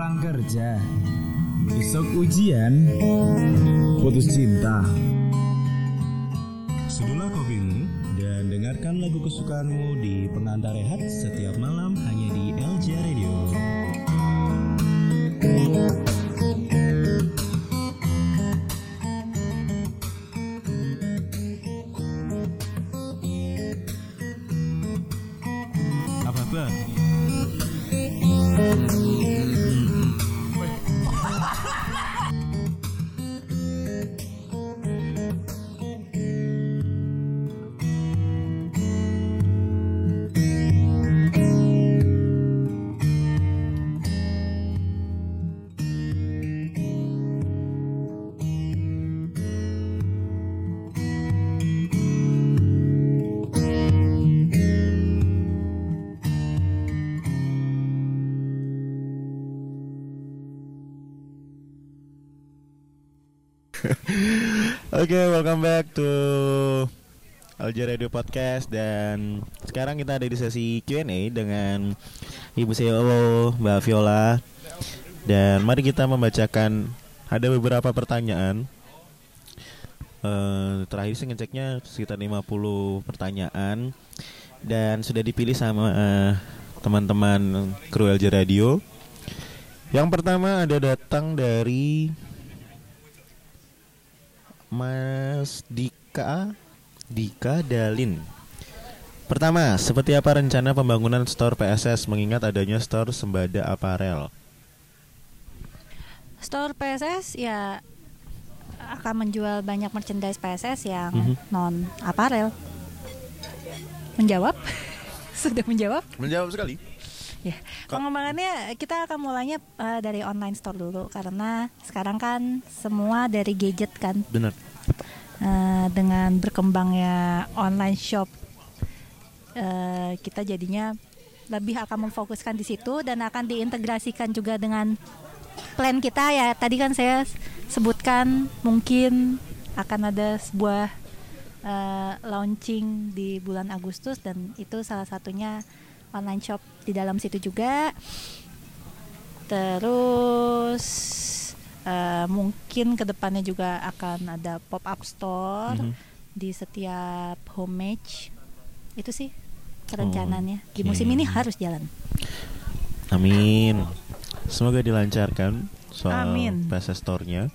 pulang kerja. Besok ujian. Putus cinta. Sedulah kopimu dan dengarkan lagu kesukaanmu di pengantar rehat setiap malam hanya di LJ Radio. Oke, welcome back to LJ Radio Podcast dan sekarang kita ada di sesi Q&A dengan Ibu CEO Mbak Viola dan mari kita membacakan ada beberapa pertanyaan. Eh, terakhir sih ngeceknya sekitar 50 pertanyaan dan sudah dipilih sama eh, teman-teman kru LJ Radio. Yang pertama ada datang dari Mas Dika Dika Dalin Pertama, seperti apa rencana pembangunan store PSS mengingat adanya store sembada aparel? Store PSS ya akan menjual banyak merchandise PSS yang Mhm. non aparel. Menjawab? Sudah menjawab? Menjawab sekali. Ya, pengembangannya kita akan mulainya eh, dari online store dulu karena sekarang kan semua dari gadget kan Benar. Eh, dengan berkembangnya online shop eh, kita jadinya lebih akan memfokuskan di situ dan akan diintegrasikan juga dengan plan kita ya tadi kan saya sebutkan mungkin akan ada sebuah eh, launching di bulan Agustus dan itu salah satunya online shop di dalam situ juga terus eh, mungkin ke depannya juga akan ada pop up store Mhm. di setiap homage itu sih perencanaannya di oke. musim ini harus jalan Amin. Semoga dilancarkan soal Amin. PSS store-nya.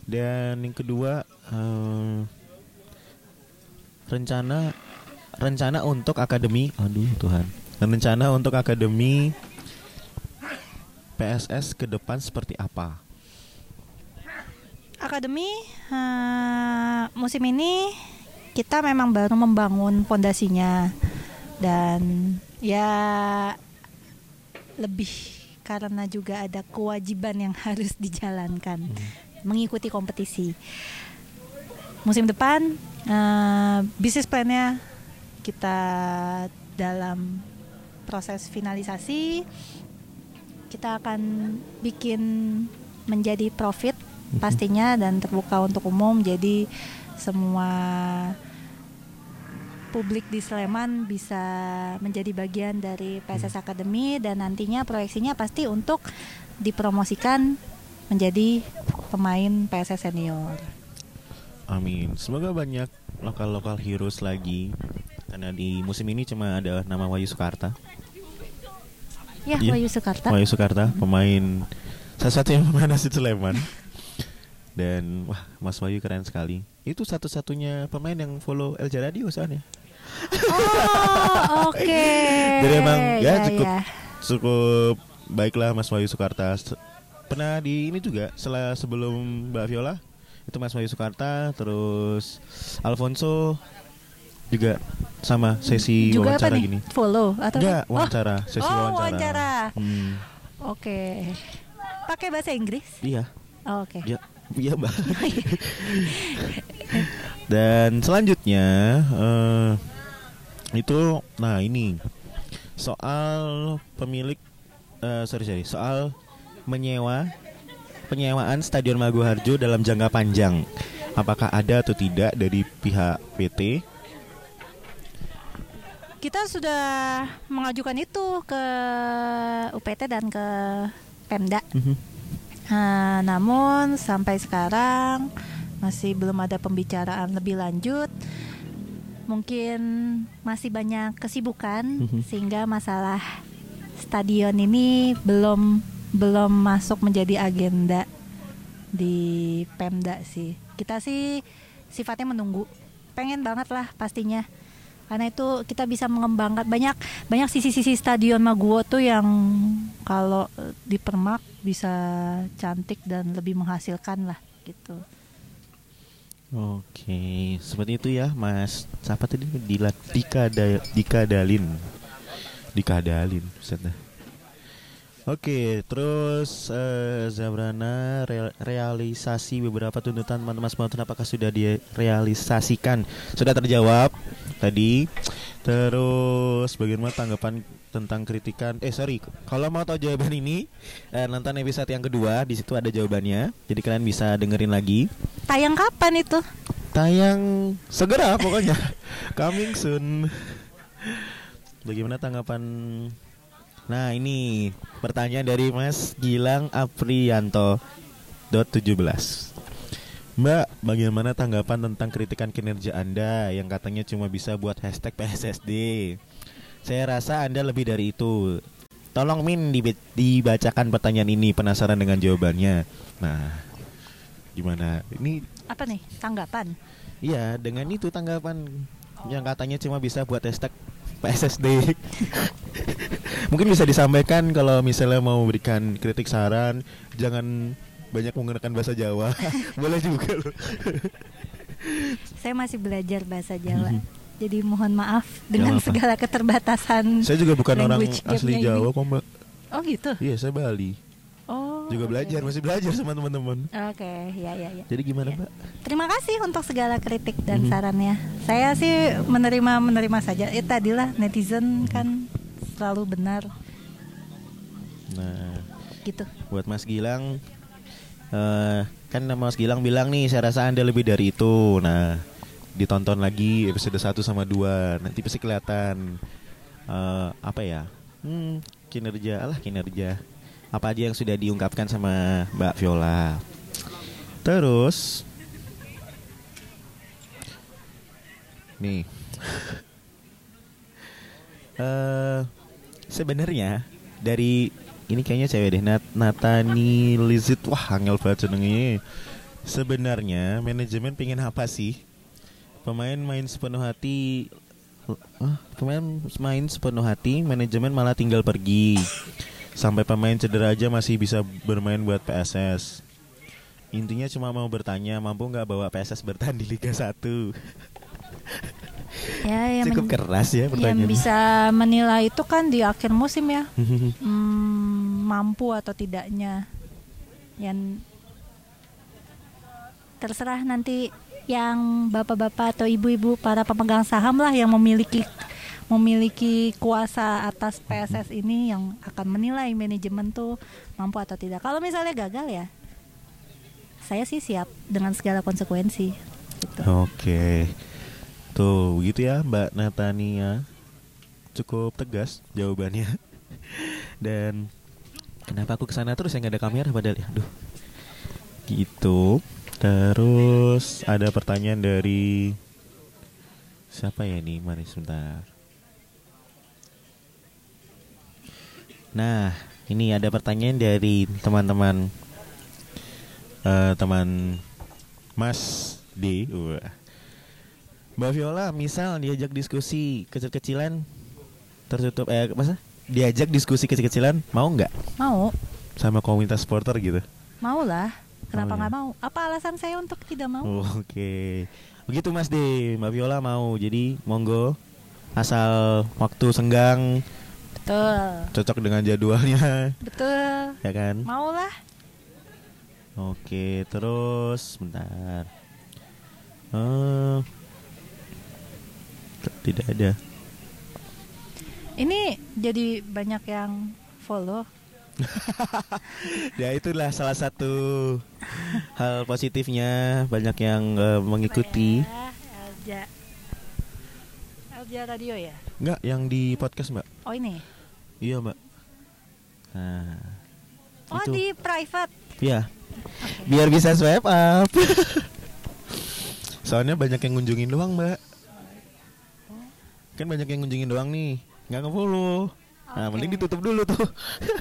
Dan yang kedua eh, rencana rencana untuk akademi, aduh Tuhan. Rencana untuk akademi PSS ke depan seperti apa? akademi eh, musim ini kita memang baru membangun fondasinya. Dan ya lebih karena juga ada kewajiban yang harus dijalankan mengikuti kompetisi. Musim depan eh, bisnis plannya kita dalam proses finalisasi kita akan bikin menjadi profit pastinya dan terbuka untuk umum jadi semua publik di Sleman bisa menjadi bagian dari PSS Academy dan nantinya proyeksinya pasti untuk dipromosikan menjadi pemain PSS senior. Amin. Semoga banyak lokal-lokal heroes lagi. Karena di musim ini cuma ada nama Wahyu Sukarta. Ya, Iya. Wahyu Sukarta. Wahyu Sukarta, pemain salah satu yang pemain asli Sleman. Dan wah, Mas Wahyu keren sekali. Itu satu-satunya pemain yang follow LJ Radio soalnya. Oh, oke. Jadi emang ya, cukup ya. cukup baiklah Mas Wahyu Sukarta. Pernah di ini juga setelah sebelum Mbak Viola itu Mas Wahyu Sukarta, terus Alfonso juga sama sesi Juga apa wawancara nih? gini. Follow atau Enggak, apa? wawancara, oh, sesi oh, wawancara. wawancara. Hmm, Oke. Pakai bahasa Inggris? iya. Oh, Oke. Ya, iya mbak. Dan selanjutnya eh, itu, nah ini soal pemilik, eh, sorry sorry, soal menyewa penyewaan Stadion Maguharjo dalam jangka panjang. Apakah ada atau tidak dari pihak PT? Kita sudah mengajukan itu ke UPT dan ke Pemda. Mhm. Nah, namun sampai sekarang masih belum ada pembicaraan lebih lanjut. Mungkin masih banyak kesibukan Mhm. sehingga masalah stadion ini belum belum masuk menjadi agenda di Pemda sih. Kita sih sifatnya menunggu. Pengen banget lah pastinya. Karena itu kita bisa mengembangkan banyak banyak sisi-sisi stadion Maguwo tuh yang kalau eh, dipermak bisa cantik dan lebih menghasilkan lah gitu. Oke, seperti itu ya, Mas. Siapa tadi? Dila, Dika, Da- Dika Dalin. Dika Dalin. Oke, terus eh, Zabrana re- realisasi beberapa tuntutan teman-teman apakah sudah direalisasikan? Sudah terjawab tadi. Terus bagaimana tanggapan tentang kritikan? Eh sorry, kalau mau tahu jawaban ini eh, nonton episode yang kedua di situ ada jawabannya. Jadi kalian bisa dengerin lagi. Tayang kapan itu? Tayang segera pokoknya. Coming soon. Bagaimana tanggapan Nah, ini pertanyaan dari Mas Gilang Aprianto dot 17. Mbak, bagaimana tanggapan tentang kritikan kinerja Anda yang katanya cuma bisa buat hashtag PSSD? Saya rasa Anda lebih dari itu. Tolong Min dibacakan pertanyaan ini, penasaran dengan jawabannya. Nah, gimana? Ini Apa nih? Tanggapan? Iya, dengan itu tanggapan yang katanya cuma bisa buat hashtag PSSD. Mungkin bisa disampaikan kalau misalnya mau memberikan kritik saran, jangan banyak menggunakan bahasa Jawa. Boleh juga loh. Saya masih belajar bahasa Jawa. Mhm. Jadi mohon maaf dengan segala keterbatasan. Saya juga bukan orang asli. Jawa kok, Mbak. Oh gitu. Iya, saya Bali. Oh. Juga oke. belajar, masih belajar sama teman-teman. Oke, ya ya ya. Jadi gimana, Ya. Mbak? Terima kasih untuk segala kritik dan Mhm. sarannya. Saya sih menerima menerima saja. Eh tadilah netizen kan selalu benar Nah, gitu. buat Mas Gilang eh kan Mas Gilang bilang nih saya rasa Anda lebih dari itu. Nah, ditonton lagi episode 1 sama 2. Nanti pasti kelihatan eh apa ya? Hmm, kinerja alah kinerja. Apa aja yang sudah diungkapkan sama Mbak Viola. Terus nih eh sebenarnya dari ini kayaknya cewek deh Nat Natani Lizit wah angel banget jenengnya sebenarnya manajemen pengen apa sih? Pemain main sepenuh hati pemain main sepenuh hati manajemen malah tinggal pergi. Sampai pemain cedera aja masih bisa bermain buat PSS intinya cuma mau bertanya mampu nggak bawa PSS bertahan di Liga 1 Ya yang cukup keras ya yang pertanyaan bisa menilai itu kan di akhir musim ya. Hmm, mampu atau tidaknya. Yang terserah nanti yang bapak-bapak atau ibu-ibu para pemegang saham lah yang memiliki memiliki kuasa atas PSS ini yang akan menilai manajemen tuh mampu atau tidak. Kalau misalnya gagal ya, saya sih siap dengan segala konsekuensi. Gitu. Oke. Tuh, begitu ya Mbak Natania. Cukup tegas jawabannya. Dan kenapa aku ke sana terus yang nggak ada kamera padahal ya? Aduh. Gitu. Terus ada pertanyaan dari siapa ya ini? Mari sebentar. Nah, ini ada pertanyaan dari teman-teman eh, teman Mas D. Wah. Mbak Viola, misal diajak diskusi kecil-kecilan tertutup eh masa diajak diskusi kecil-kecilan mau nggak Mau, sama komunitas supporter gitu? mau lah. Kenapa Oh, nggak iya. mau? Apa alasan saya untuk tidak mau? Oh, Oke, begitu Mas D. Mbak Viola mau, jadi monggo asal waktu senggang Betul, cocok dengan jadwalnya, betul. ya kan? Mau lah. Oke, terus bentar. Eh, tidak ada. Ini jadi banyak yang follow. Ya itulah salah satu hal positifnya banyak yang eh, mengikuti. Ya, Elja. Elja Radio ya? Enggak, yang di podcast Mbak. Oh ini. Iya Mbak. Nah, Oh Itu. di private. Iya. Biar bisa swipe up. Soalnya banyak yang ngunjungin doang, Mbak. Kan banyak yang ngunjungin doang nih. Nggak nge-follow. Nah, Oke. mending ditutup dulu tuh.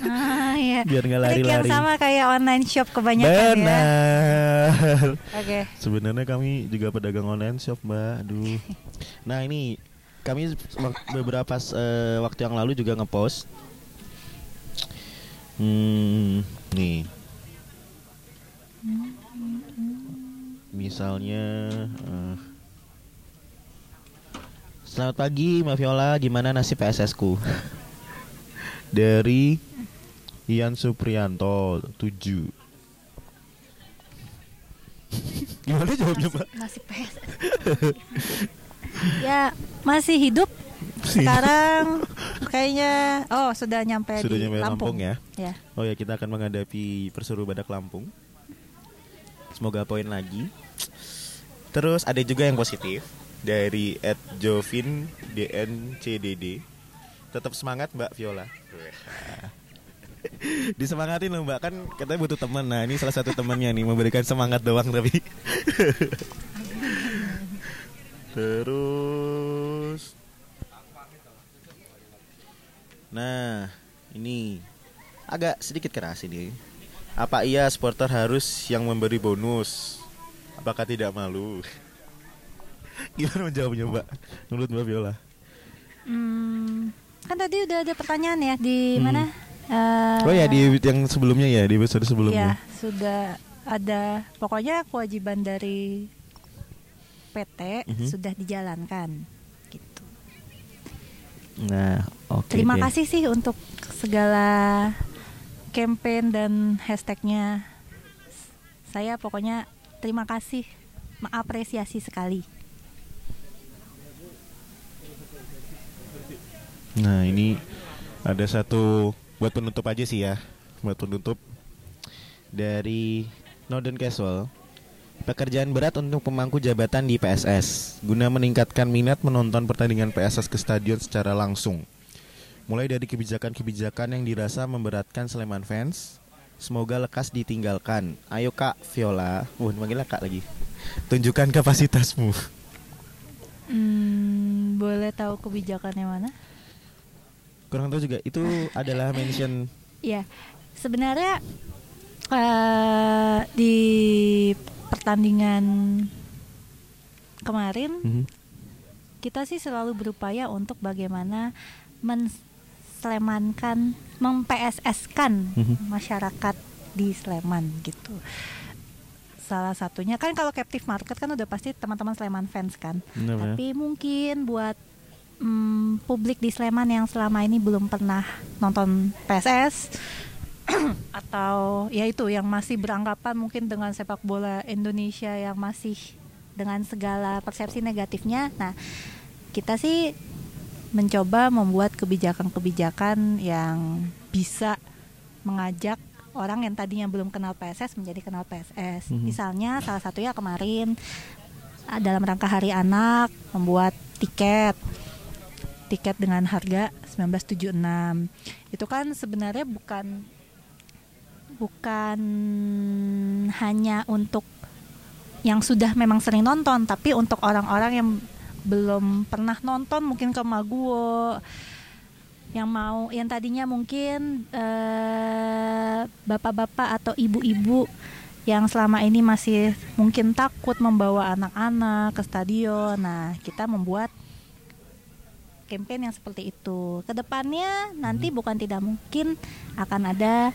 Ah iya. Biar nggak Trik yang lari-lari. sama kayak online shop kebanyakan ya. Benar. Oke. Sebenarnya kami juga pedagang online shop, Mbak. Aduh. Nah, ini kami beberapa eh, waktu yang lalu juga ngepost. Hmm, nih. Misalnya eh, Selamat pagi, Mbak Viola. Gimana nasib PSS ku? Dari Ian Suprianto 7 Gimana jawabnya, Mbak? Masih PS. ya masih hidup. Sekarang kayaknya oh sudah nyampe Sudah di nyampe Lampung ya? Ya. Oh ya kita akan menghadapi Perseru Badak Lampung. Semoga poin lagi. Terus ada juga yang positif dari Ed Jovin DNCDD. Tetap semangat Mbak Viola. Disemangatin loh Mbak kan katanya butuh teman. Nah ini salah satu temannya nih memberikan semangat doang tapi. Terus. Nah ini agak sedikit keras ini. Apa iya supporter harus yang memberi bonus? Apakah tidak malu? Gimana menjawabnya Mbak? Menurut Mbak Viola? Hmm, kan tadi udah ada pertanyaan ya di Hmm. mana? Eh, Oh ya di yang sebelumnya ya di episode Ya, sebelumnya. sudah ada pokoknya kewajiban dari PT Mhm. sudah dijalankan gitu. Nah oke. Terima deh. kasih sih untuk segala campaign dan hashtagnya. Saya pokoknya terima kasih, mengapresiasi sekali. Nah ini ada satu buat penutup aja sih ya, buat penutup dari Northern Casual. Pekerjaan berat untuk pemangku jabatan di PSS guna meningkatkan minat menonton pertandingan PSS ke stadion secara langsung. Mulai dari kebijakan-kebijakan yang dirasa memberatkan Sleman fans, semoga lekas ditinggalkan. Ayo Kak Viola, wah manggilnya Kak lagi. Tunjukkan kapasitasmu. Hmm, boleh tahu kebijakannya mana? Kurang tahu juga itu adalah mention Ya, sebenarnya eh, di pertandingan kemarin Mhm. kita sih selalu berupaya untuk bagaimana menslemankan, mem-PSS-kan Mhm. masyarakat di Sleman gitu. Salah satunya kan kalau captive market kan udah pasti teman-teman Sleman fans kan. Benar, benar. Tapi mungkin buat mm, publik di Sleman yang selama ini belum pernah nonton PSS atau ya itu yang masih beranggapan mungkin dengan sepak bola Indonesia yang masih dengan segala persepsi negatifnya. Nah, kita sih mencoba membuat kebijakan-kebijakan yang bisa mengajak orang yang tadinya belum kenal PSS menjadi kenal PSS. Mhm. Misalnya salah satunya kemarin dalam rangka Hari Anak membuat tiket tiket dengan harga 1976. Itu kan sebenarnya bukan bukan hanya untuk yang sudah memang sering nonton, tapi untuk orang-orang yang belum pernah nonton mungkin ke Maguwo yang mau yang tadinya mungkin eh, bapak-bapak atau ibu-ibu yang selama ini masih mungkin takut membawa anak-anak ke stadion. Nah, kita membuat campaign yang seperti itu. Ke depannya nanti bukan tidak mungkin akan ada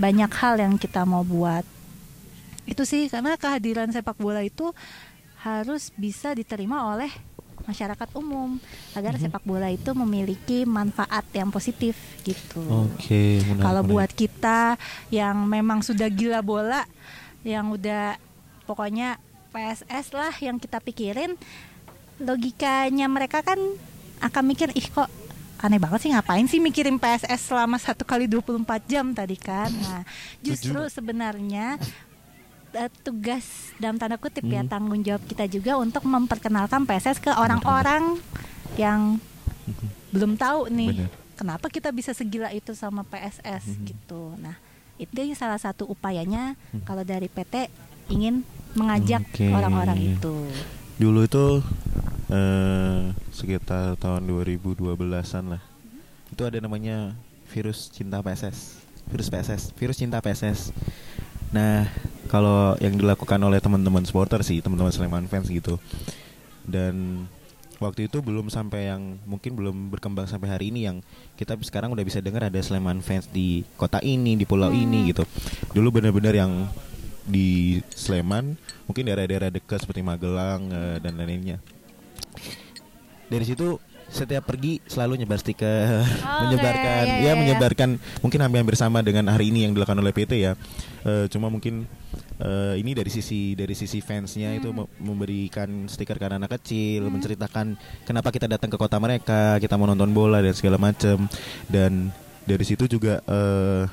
banyak hal yang kita mau buat. Itu sih karena kehadiran sepak bola itu harus bisa diterima oleh masyarakat umum agar sepak bola itu memiliki manfaat yang positif gitu. Oke, menarik, Kalau buat kita yang memang sudah gila bola, yang udah pokoknya PSS lah yang kita pikirin, logikanya mereka kan akan mikir ih kok aneh banget sih ngapain sih mikirin PSS selama satu kali 24 jam tadi kan. Nah, justru sebenarnya eh, tugas dalam tanda kutip ya Hmm. tanggung jawab kita juga untuk memperkenalkan PSS ke orang-orang yang belum tahu nih Benar. kenapa kita bisa segila itu sama PSS Mhm. gitu. Nah, itu salah satu upayanya kalau dari PT ingin mengajak Oke. orang-orang itu. Dulu itu eh sekitar tahun 2012-an lah. Itu ada namanya virus cinta PSS. Virus PSS, virus cinta PSS. Nah, kalau yang dilakukan oleh teman-teman supporter sih, teman-teman Sleman fans gitu. Dan waktu itu belum sampai yang mungkin belum berkembang sampai hari ini yang kita sekarang udah bisa dengar ada Sleman fans di kota ini, di pulau ini gitu. Dulu benar-benar yang di Sleman, mungkin daerah-daerah dekat seperti Magelang eh, dan lain-lainnya. Dari situ setiap pergi selalu nyebar stiker, menyebarkan, iya, ya iya, iya. menyebarkan mungkin hampir bersama dengan hari ini yang dilakukan oleh PT ya. Eh, cuma mungkin eh, ini dari sisi dari sisi fansnya itu Hmm. me- memberikan stiker ke anak kecil, menceritakan kenapa kita datang ke kota mereka, kita mau nonton bola dan segala macam. Dan dari situ juga eh,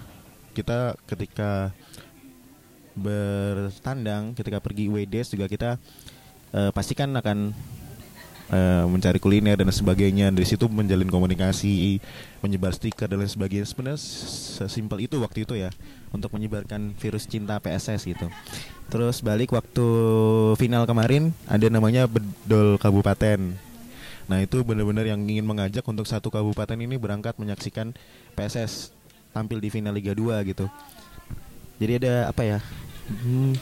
kita ketika bertandang, ketika pergi WDS juga kita eh, pastikan akan eh, mencari kuliner dan sebagainya. Dari situ menjalin komunikasi menyebar stiker dan lain sebagainya. Sebenarnya sesimpel itu waktu itu ya untuk menyebarkan virus cinta PSS gitu. Terus balik waktu final kemarin ada namanya bedol kabupaten. Nah itu benar-benar yang ingin mengajak untuk satu kabupaten ini berangkat menyaksikan PSS tampil di final Liga 2 gitu jadi ada apa ya hmm,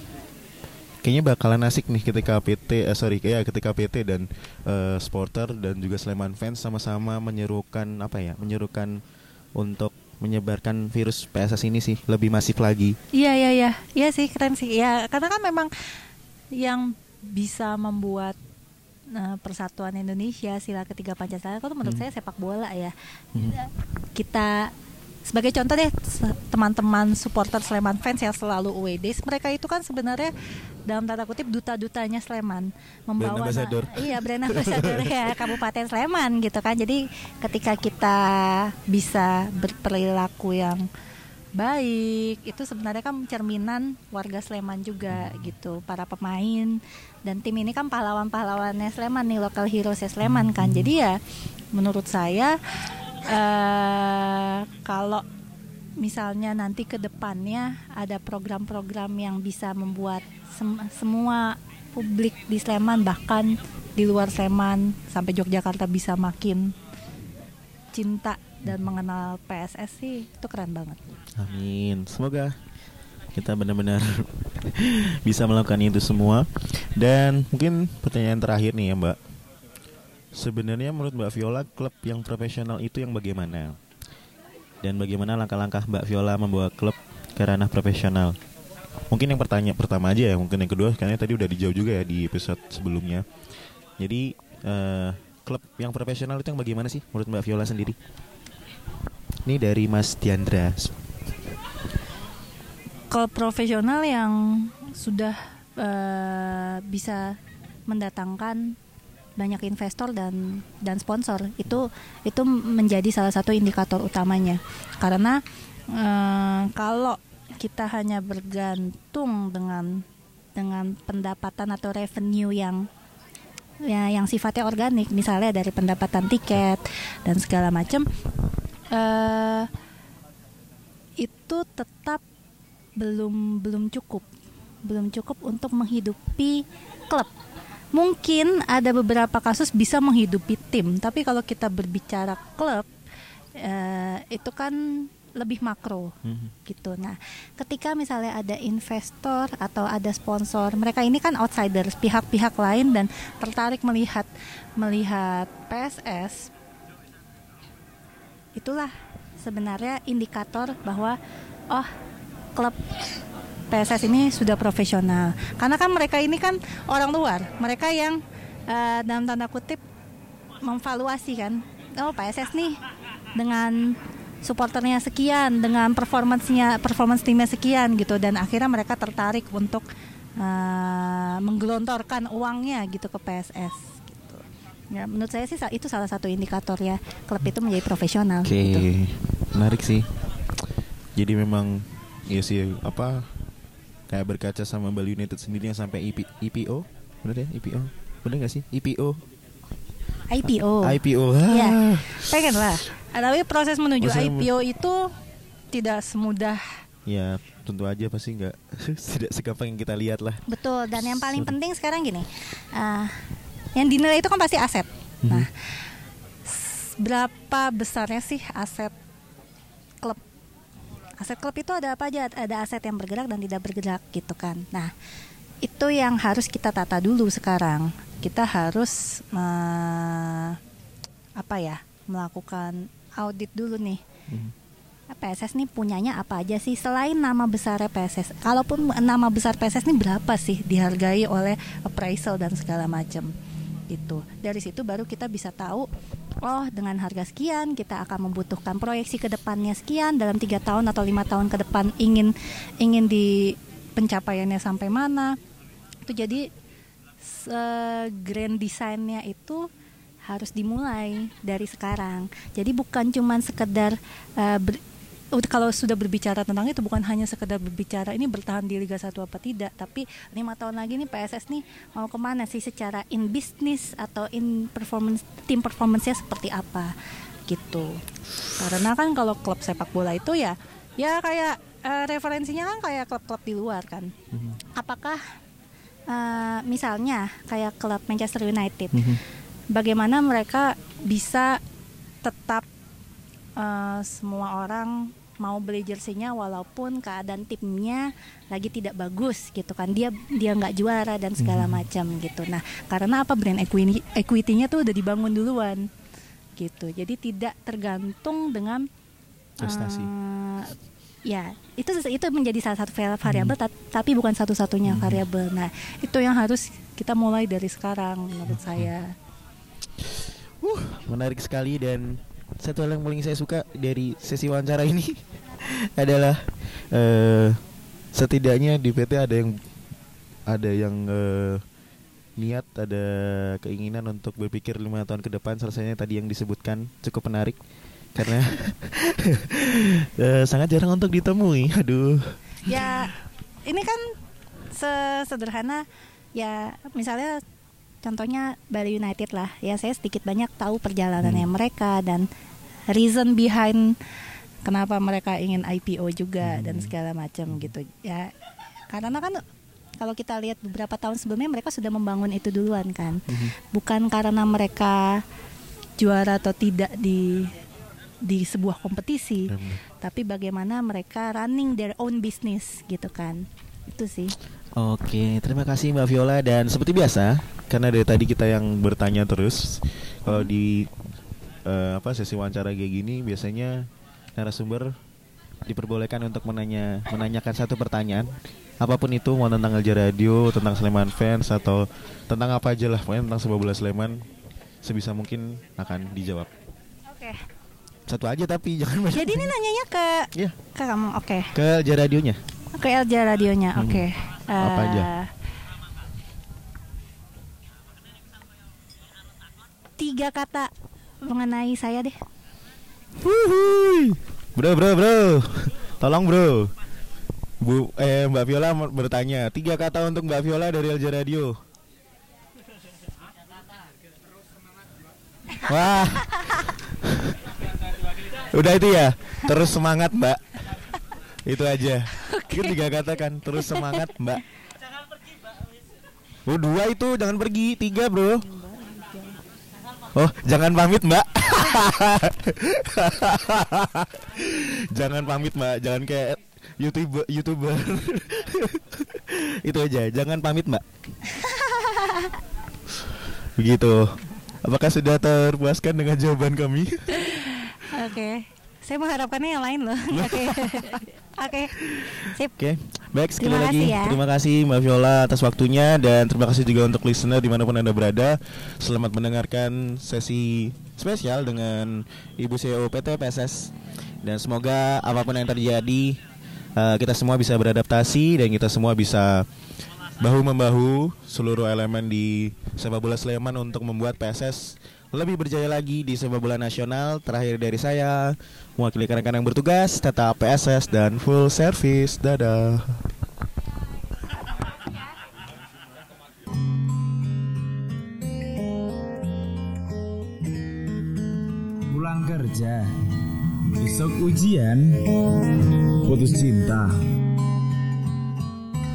kayaknya bakalan asik nih ketika PT eh, sorry kayak ketika PT dan eh, supporter dan juga Sleman fans sama-sama menyerukan apa ya menyerukan untuk menyebarkan virus PSS ini sih lebih masif lagi Iya iya iya, iya sih keren sih. Ya karena kan memang yang bisa membuat eh, persatuan Indonesia sila ketiga Pancasila itu menurut Hmm. saya sepak bola ya. Hmm. Kita sebagai contoh deh teman-teman supporter Sleman fans yang selalu away days mereka itu kan sebenarnya dalam tanda kutip duta-dutanya Sleman. Membawa Brand ambassador. iya brand ambassador ya Kabupaten Sleman gitu kan. Jadi ketika kita bisa berperilaku yang baik itu sebenarnya kan cerminan warga Sleman juga gitu. Para pemain dan tim ini kan pahlawan-pahlawannya Sleman nih local heroes Sleman kan. Jadi ya menurut saya eh kalau misalnya nanti ke depannya ada program-program yang bisa membuat sem- semua publik di Sleman bahkan di luar Sleman sampai Yogyakarta bisa makin cinta dan mengenal PSS sih itu keren banget. Amin. Semoga kita benar-benar bisa melakukan itu semua. Dan mungkin pertanyaan terakhir nih ya Mbak. Sebenarnya menurut Mbak Viola klub yang profesional itu yang bagaimana? Dan bagaimana langkah-langkah Mbak Viola membawa klub ke ranah profesional? Mungkin yang pertanyaan pertama aja ya, mungkin yang kedua karena tadi udah dijawab juga ya di episode sebelumnya. Jadi eh, klub yang profesional itu yang bagaimana sih menurut Mbak Viola sendiri? Ini dari Mas Diandra. Klub profesional yang sudah eh, bisa mendatangkan banyak investor dan dan sponsor. Itu itu menjadi salah satu indikator utamanya. Karena eh, kalau kita hanya bergantung dengan dengan pendapatan atau revenue yang ya yang sifatnya organik misalnya dari pendapatan tiket dan segala macam eh itu tetap belum belum cukup. Belum cukup untuk menghidupi klub mungkin ada beberapa kasus bisa menghidupi tim tapi kalau kita berbicara klub eh, itu kan lebih makro Mhm. gitu. Nah, ketika misalnya ada investor atau ada sponsor, mereka ini kan outsiders, pihak-pihak lain dan tertarik melihat melihat PSS. Itulah sebenarnya indikator bahwa oh, klub PSS ini sudah profesional. Karena kan mereka ini kan orang luar, mereka yang eh, dalam tanda kutip memvaluasi kan, oh PSS nih dengan supporternya sekian, dengan performancenya, performance timnya sekian gitu, dan akhirnya mereka tertarik untuk eh, menggelontorkan uangnya gitu ke PSS. Gitu. Ya, menurut saya sih itu salah satu indikator ya klub itu menjadi profesional. Oke, gitu. menarik sih. Jadi memang ya sih apa kayak berkaca sama Bali United sendiri yang sampai IP, IPO, bener ya IPO, bener gak sih IPO? IPO. IPO, Iya. ah. Pengen lah. Tapi proses menuju Proses- IPO itu tidak semudah ya tentu aja pasti nggak tidak segampang yang kita lihat lah. Betul. Dan yang paling penting sekarang gini, eh, yang dinilai itu kan pasti aset. Mhm. Nah, s- berapa besarnya sih aset klub? Aset klub itu ada apa aja? Ada aset yang bergerak dan tidak bergerak gitu kan. Nah, itu yang harus kita tata dulu sekarang. Kita harus eh, apa ya? Melakukan audit dulu nih. Mhm. PSS nih punyanya apa aja sih selain nama besar PSS? Kalaupun nama besar PSS ini berapa sih dihargai oleh appraisal dan segala macam gitu. Dari situ baru kita bisa tahu oh dengan harga sekian kita akan membutuhkan proyeksi ke depannya sekian dalam tiga tahun atau lima tahun ke depan ingin ingin di pencapaiannya sampai mana. Itu jadi grand desainnya itu harus dimulai dari sekarang. Jadi bukan cuman sekedar udah kalau sudah berbicara tentang itu bukan hanya sekedar berbicara ini bertahan di Liga 1 apa tidak, tapi lima tahun lagi nih PSS nih mau ke mana sih secara in business atau in performance tim performance-nya seperti apa gitu. Karena kan kalau klub sepak bola itu ya ya kayak eh, referensinya kan kayak klub-klub di luar kan. Apakah eh, misalnya kayak klub Manchester United bagaimana mereka bisa tetap eh, semua orang mau beli jersinya walaupun keadaan timnya lagi tidak bagus gitu kan. Dia dia nggak juara dan segala macam gitu. Nah karena apa brand equity equity-nya tuh udah dibangun duluan gitu. Jadi tidak tergantung dengan Prestasi. eh, ya itu itu menjadi salah satu vari- variabel ta- tapi bukan satu-satunya variabel. Nah itu yang harus kita mulai dari sekarang menurut saya. Uh, menarik sekali dan satu hal yang paling saya suka dari sesi wawancara ini adalah eh setidaknya di PT ada yang ada yang eh, niat ada keinginan untuk berpikir lima tahun ke depan. Selesainya tadi yang disebutkan cukup menarik karena eh, sangat jarang untuk ditemui. Aduh. Ya ini kan sesederhana. Ya misalnya contohnya Bali United lah. Ya saya sedikit banyak tahu perjalanannya Hmm. mereka dan reason behind kenapa mereka ingin IPO juga dan segala macam gitu. Ya karena kan kalau kita lihat beberapa tahun sebelumnya mereka sudah membangun itu duluan kan. Bukan karena mereka juara atau tidak di di sebuah kompetisi Benar. tapi bagaimana mereka running their own business gitu kan. Itu sih. Oke, terima kasih Mbak Viola. Dan seperti biasa karena dari tadi kita yang bertanya terus kalau di eh, apa sesi wawancara kayak gini biasanya narasumber diperbolehkan untuk menanya menanyakan satu pertanyaan apa pun itu mau tentang Alja Radio, tentang Sleman fans atau tentang apa aja lah pokoknya tentang sepak bola Sleman sebisa mungkin akan dijawab. oke Satu aja tapi jangan banyak. jadi ini nanyanya ke Iya, ke kamu oke ke Alja Radionya. ke Elja radionya Hmm. oke Apa aja? Eh, tiga kata mengenai saya deh Wuhui. Bro, bro, bro. Tolong, bro. Bu eh Mbak Viola bertanya, tiga kata untuk Mbak Viola dari Alja Radio. Wah. Udah itu ya. Terus semangat, Mbak. Itu aja. Itu tiga kata kan, terus semangat, Mbak. Oh, dua itu, jangan pergi. Tiga, bro. Oh, jangan pamit, Mbak. jangan pamit, Mbak. Jangan kayak YouTuber YouTuber. Itu aja, jangan pamit, Mbak. Begitu. Apakah sudah terpuaskan dengan jawaban kami? oke saya mengharapkannya yang lain loh oke oke. Sip. Oke, baik sekali Terima lagi. kasih ya. terima kasih Mbak Viola atas waktunya. Dan terima kasih juga untuk listener di mana pun anda berada. Selamat mendengarkan sesi spesial dengan Ibu CEO PT PSS dan semoga apa pun yang terjadi eh, kita semua bisa beradaptasi dan kita semua bisa bahu membahu seluruh elemen di sepak bola Sleman untuk membuat PSS lebih berjaya lagi di sepak bola nasional. Terakhir dari saya, mewakili rekan-rekan yang bertugas, tetap PSS dan full service. Dadah. Pulang kerja Besok ujian putus cinta.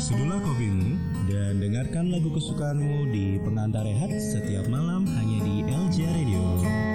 Sedulah kopimu dan dengarkan lagu kesukaanmu di pengantar rehat setiap malam hanya di LJ Radio.